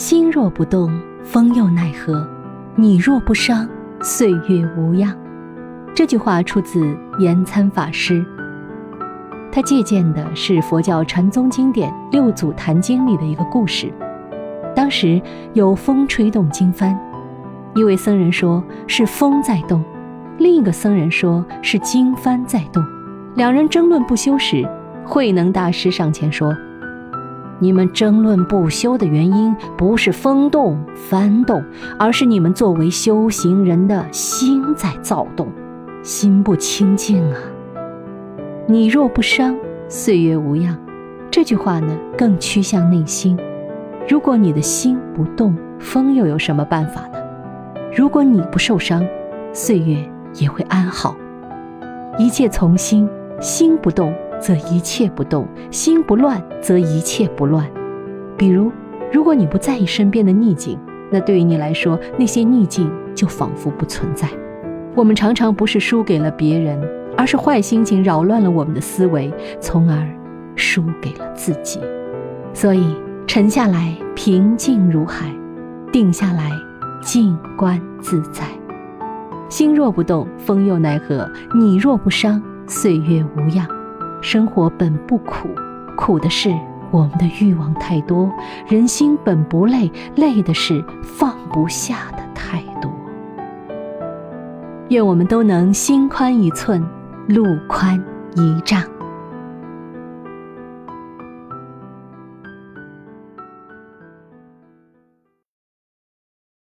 心若不动，风又奈何？你若不伤，岁月无恙。这句话出自延参法师，他借鉴的是佛教禅宗经典《六祖坛经》里的一个故事。当时有风吹动经幡，一位僧人说是风在动，另一个僧人说是经幡在动。两人争论不休时，慧能大师上前说。你们争论不休的原因，不是风动幡动，而是你们作为修行人的心在躁动，心不清净啊。你若不伤，岁月无恙。这句话呢，更趋向内心。如果你的心不动，风又有什么办法呢？如果你不受伤，岁月也会安好。一切从心，心不动。则一切不动，心不乱，则一切不乱。比如，如果你不在意身边的逆境，那对于你来说，那些逆境就仿佛不存在。我们常常不是输给了别人，而是坏心情扰乱了我们的思维，从而输给了自己。所以，沉下来，平静如海；定下来，静观自在。心若不动，风又奈何？你若不伤，岁月无恙。生活本不苦，苦的是我们的欲望太多；人心本不累，累的是放不下的太多。愿我们都能心宽一寸，路宽一丈。